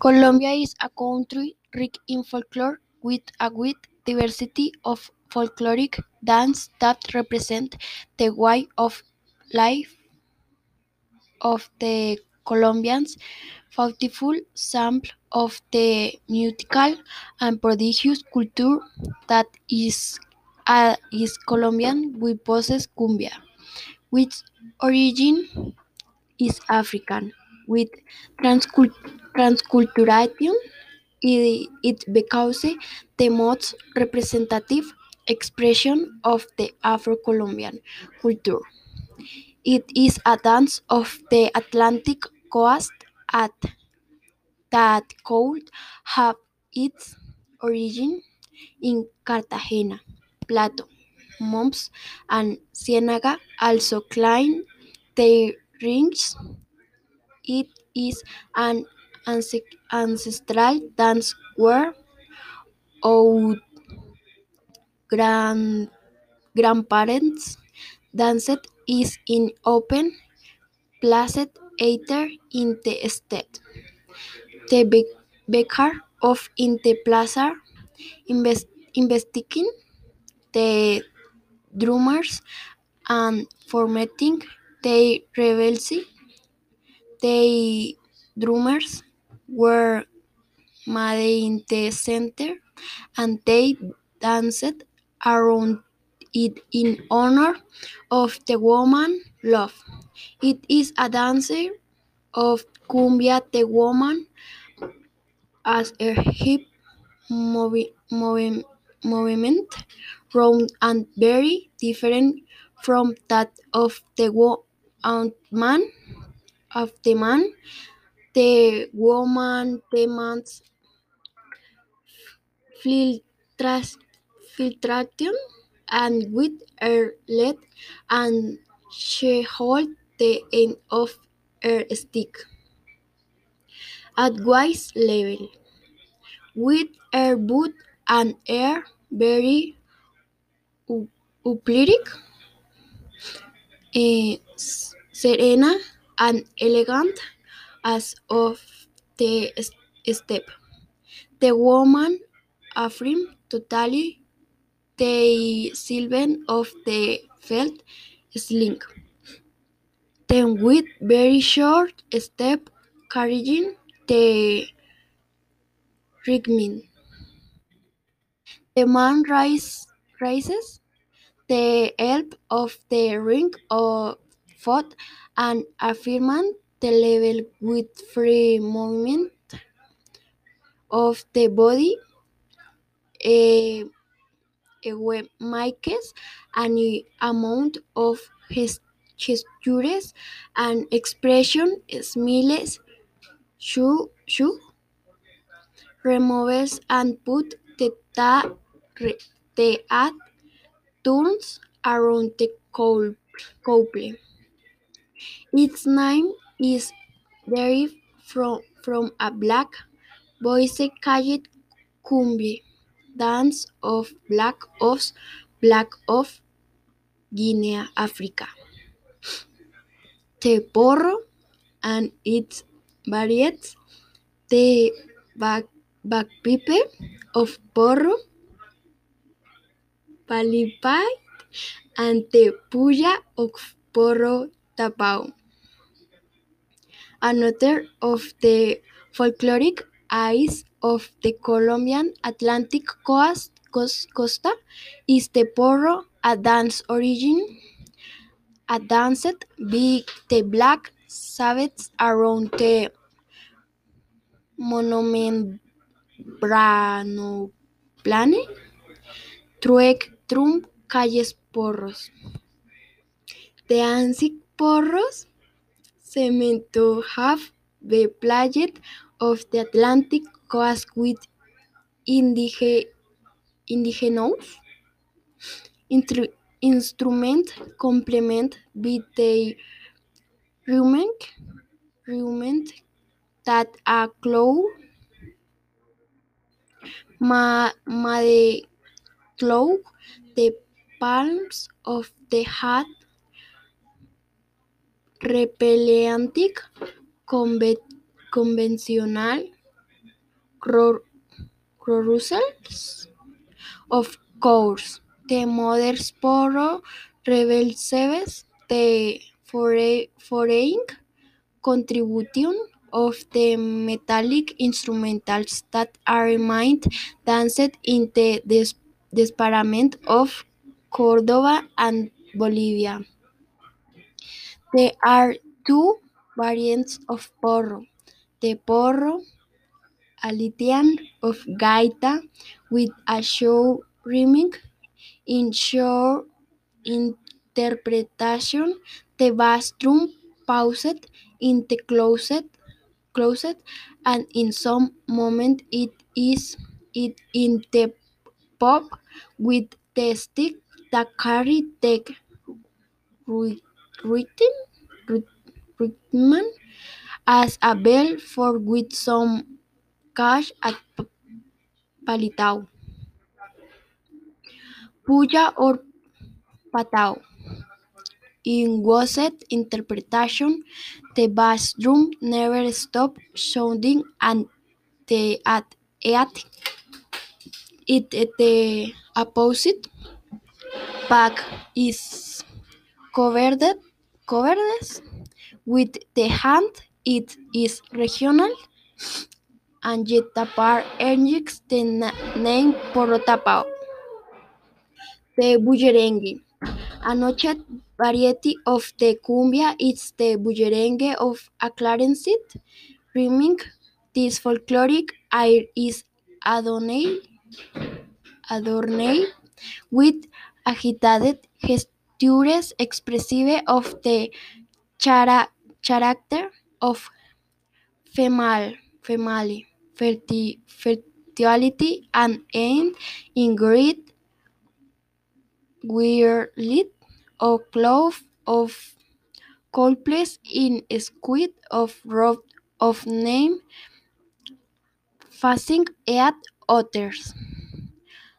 Colombia is a country rich in folklore, with a wide diversity of folkloric dances that represent the way of life of the Colombians. Beautiful sample of the musical and prodigious culture that is uh, is Colombian. We possess cumbia, which origin is African, with transcul- transculturation it, because the most representative expression of the Afro-Colombian culture. It is a dance of the Atlantic coast at that could have its origin in Cartagena, Plato, Moms, and Ciénaga also claim their rings. It is an ancestral dance where our grand, grandparents danced is in open placed either in the state. The be- of in the plaza invest- investigating the drummers and formatting the rebellion. The drummers were made in the center and they danced around it in honor of the woman love. It is a dance of cumbia the woman as a hip movi- movi- movement round and very different from that of the and man of the man the woman the man's filtration and with her leg and she holds the end of her stick. At waist level. With her boot and her very uplitic, eh, s- serena and elegant as of the step. The woman affirmed totally the silver of the felt sling. Then with very short step carrying the rigmin. The man rise, rises the help of the ring of foot and affirming the level with free movement of the body. A web makes any amount of gestures and expression smiles shoe shoe removes and put the ta, re- the at turns around the couple. Its name is derived from, from a black voice called cumbia, dance of black of black of Guinea, Africa. The porro and its variants, the back, bagpipe of porro, palipay, and the puya of porro tapao. Another of the folkloric eyes of the Colombian Atlantic coast, coast- costa is the porro, a dance origin, a danced by the black savages around the monomembranoplane, truec trump calles porros. The ancient porros seem to have been played of the Atlantic coast with indige, indigenous instrument complement with the rumen, rumen that a claw ma, ma the claw the palms of the hand repellentic conve- conventional. Of course, the mother's porro reveals the foreign contribution of the metallic instrumentals that are remained danced in the department of Córdoba and Bolivia. There are two variants of porro: the porro Alitian of gaita with a short rhyming in short interpretation, the drum paused in the closet, closet and in some moment it is it in the pop with the stick that carry the rhythm, rhythm as a bell for with some cash at Palitao. Puya or Patao. In Wasset interpretation, the bass drum never stops sounding and the at at it the opposite back is covered covered with the hand it is regional and yet tapar earns the name porro tapao. The bullerengue. Another variety of the cumbia is the bullerengue of a clarinet rhyming. This folkloric air is adorned, adorned with agitated gestures expressive of the chara character of female, female ferti fertility and end in great weirdly of love of couples in squid of rob of name facing at others.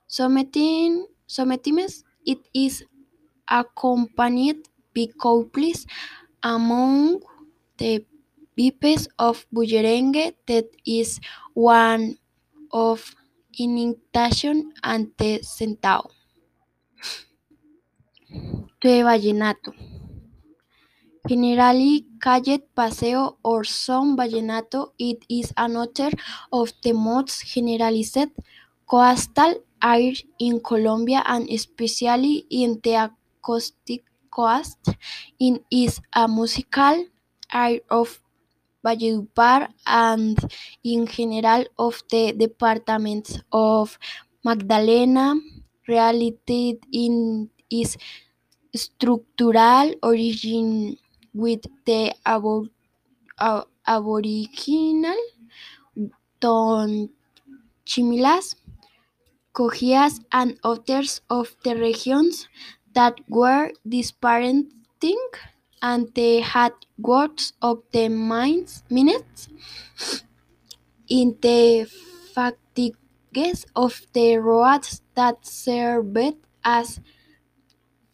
Sometimes it is accompanied by couples among the vipes of bullerengue that is one of imitation and the centao. The vallenato. Generally called paseo or son vallenato, it is another of the most generalized coastal airs in Colombia and especially in the acoustic coast. in is a musical air of Valledupar and in general of the departments of Magdalena. Reality in is structural origin with the abo aboriginal Don Chimilas, Cogias and others of the regions that were disparaging and they had words of the mines minutes in the fatigues of the roads that served as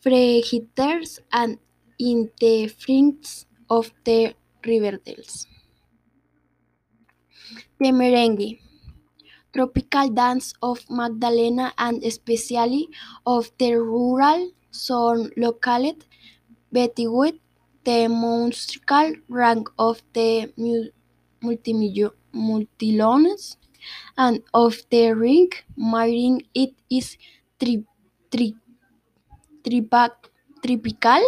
preheaters and in the fringes of the riverdales. The merengue. Tropical dance of Magdalena and especially of the rural zone located between the musical rank of the multitudes and of the ring making it is tri tri typical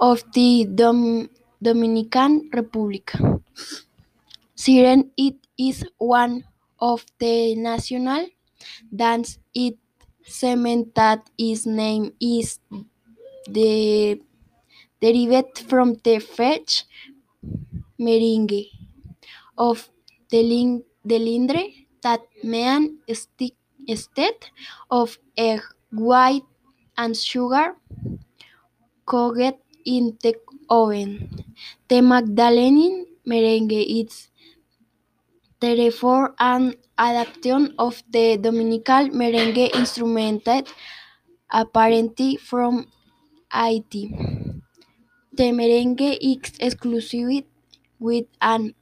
of the Dom Dominican Republic. Siren it is one of the national dance it cement that its name is the derived from the French merengue of the lindre that stick instead of egg white and sugar cooked in the oven. The Magdalene merengue is therefore an adaptation of the Dominican merengue instrumented apparently from Haiti. The merengue is exclusive with an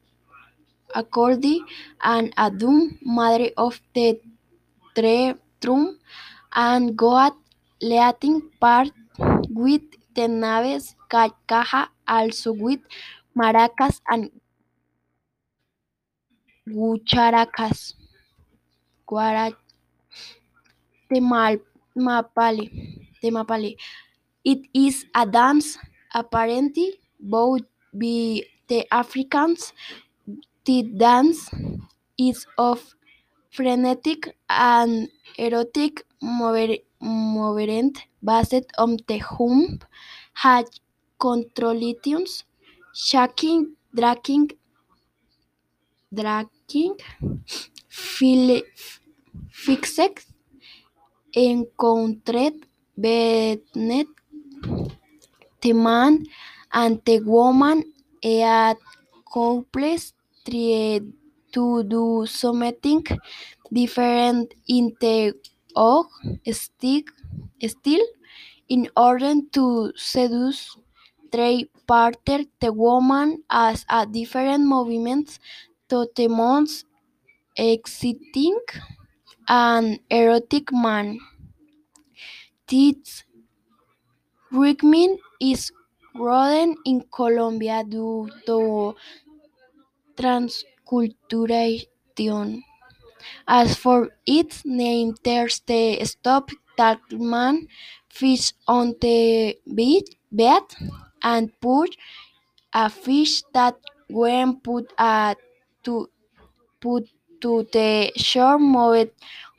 according and a doom madre of the tre trum and goat leading part with the naves ca- caja also with maracas and guacharacas. Guara- the mal- mapale. The. It is a dance apparently both by the Africans. The dance is of frenetic and erotic movement based on the hump had controlations, shaking, dragging, dragging, fil- fixed, encountered, benet, the man and the woman at couples try to do something different in the og stick still in order to seduce three parter the woman as a different movements to the most exciting and erotic man. This regimen is growing in Colombia due to transculturation. As for its name, there's the stop that man fish on the beach bed and put a fish that when put a to put to the shore moved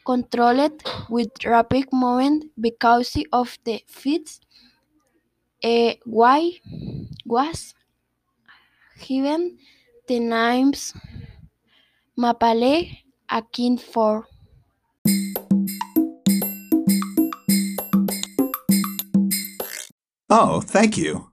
controlled with rapid movement because of the fish eh, why was given the names Mapale akin for Oh, thank you.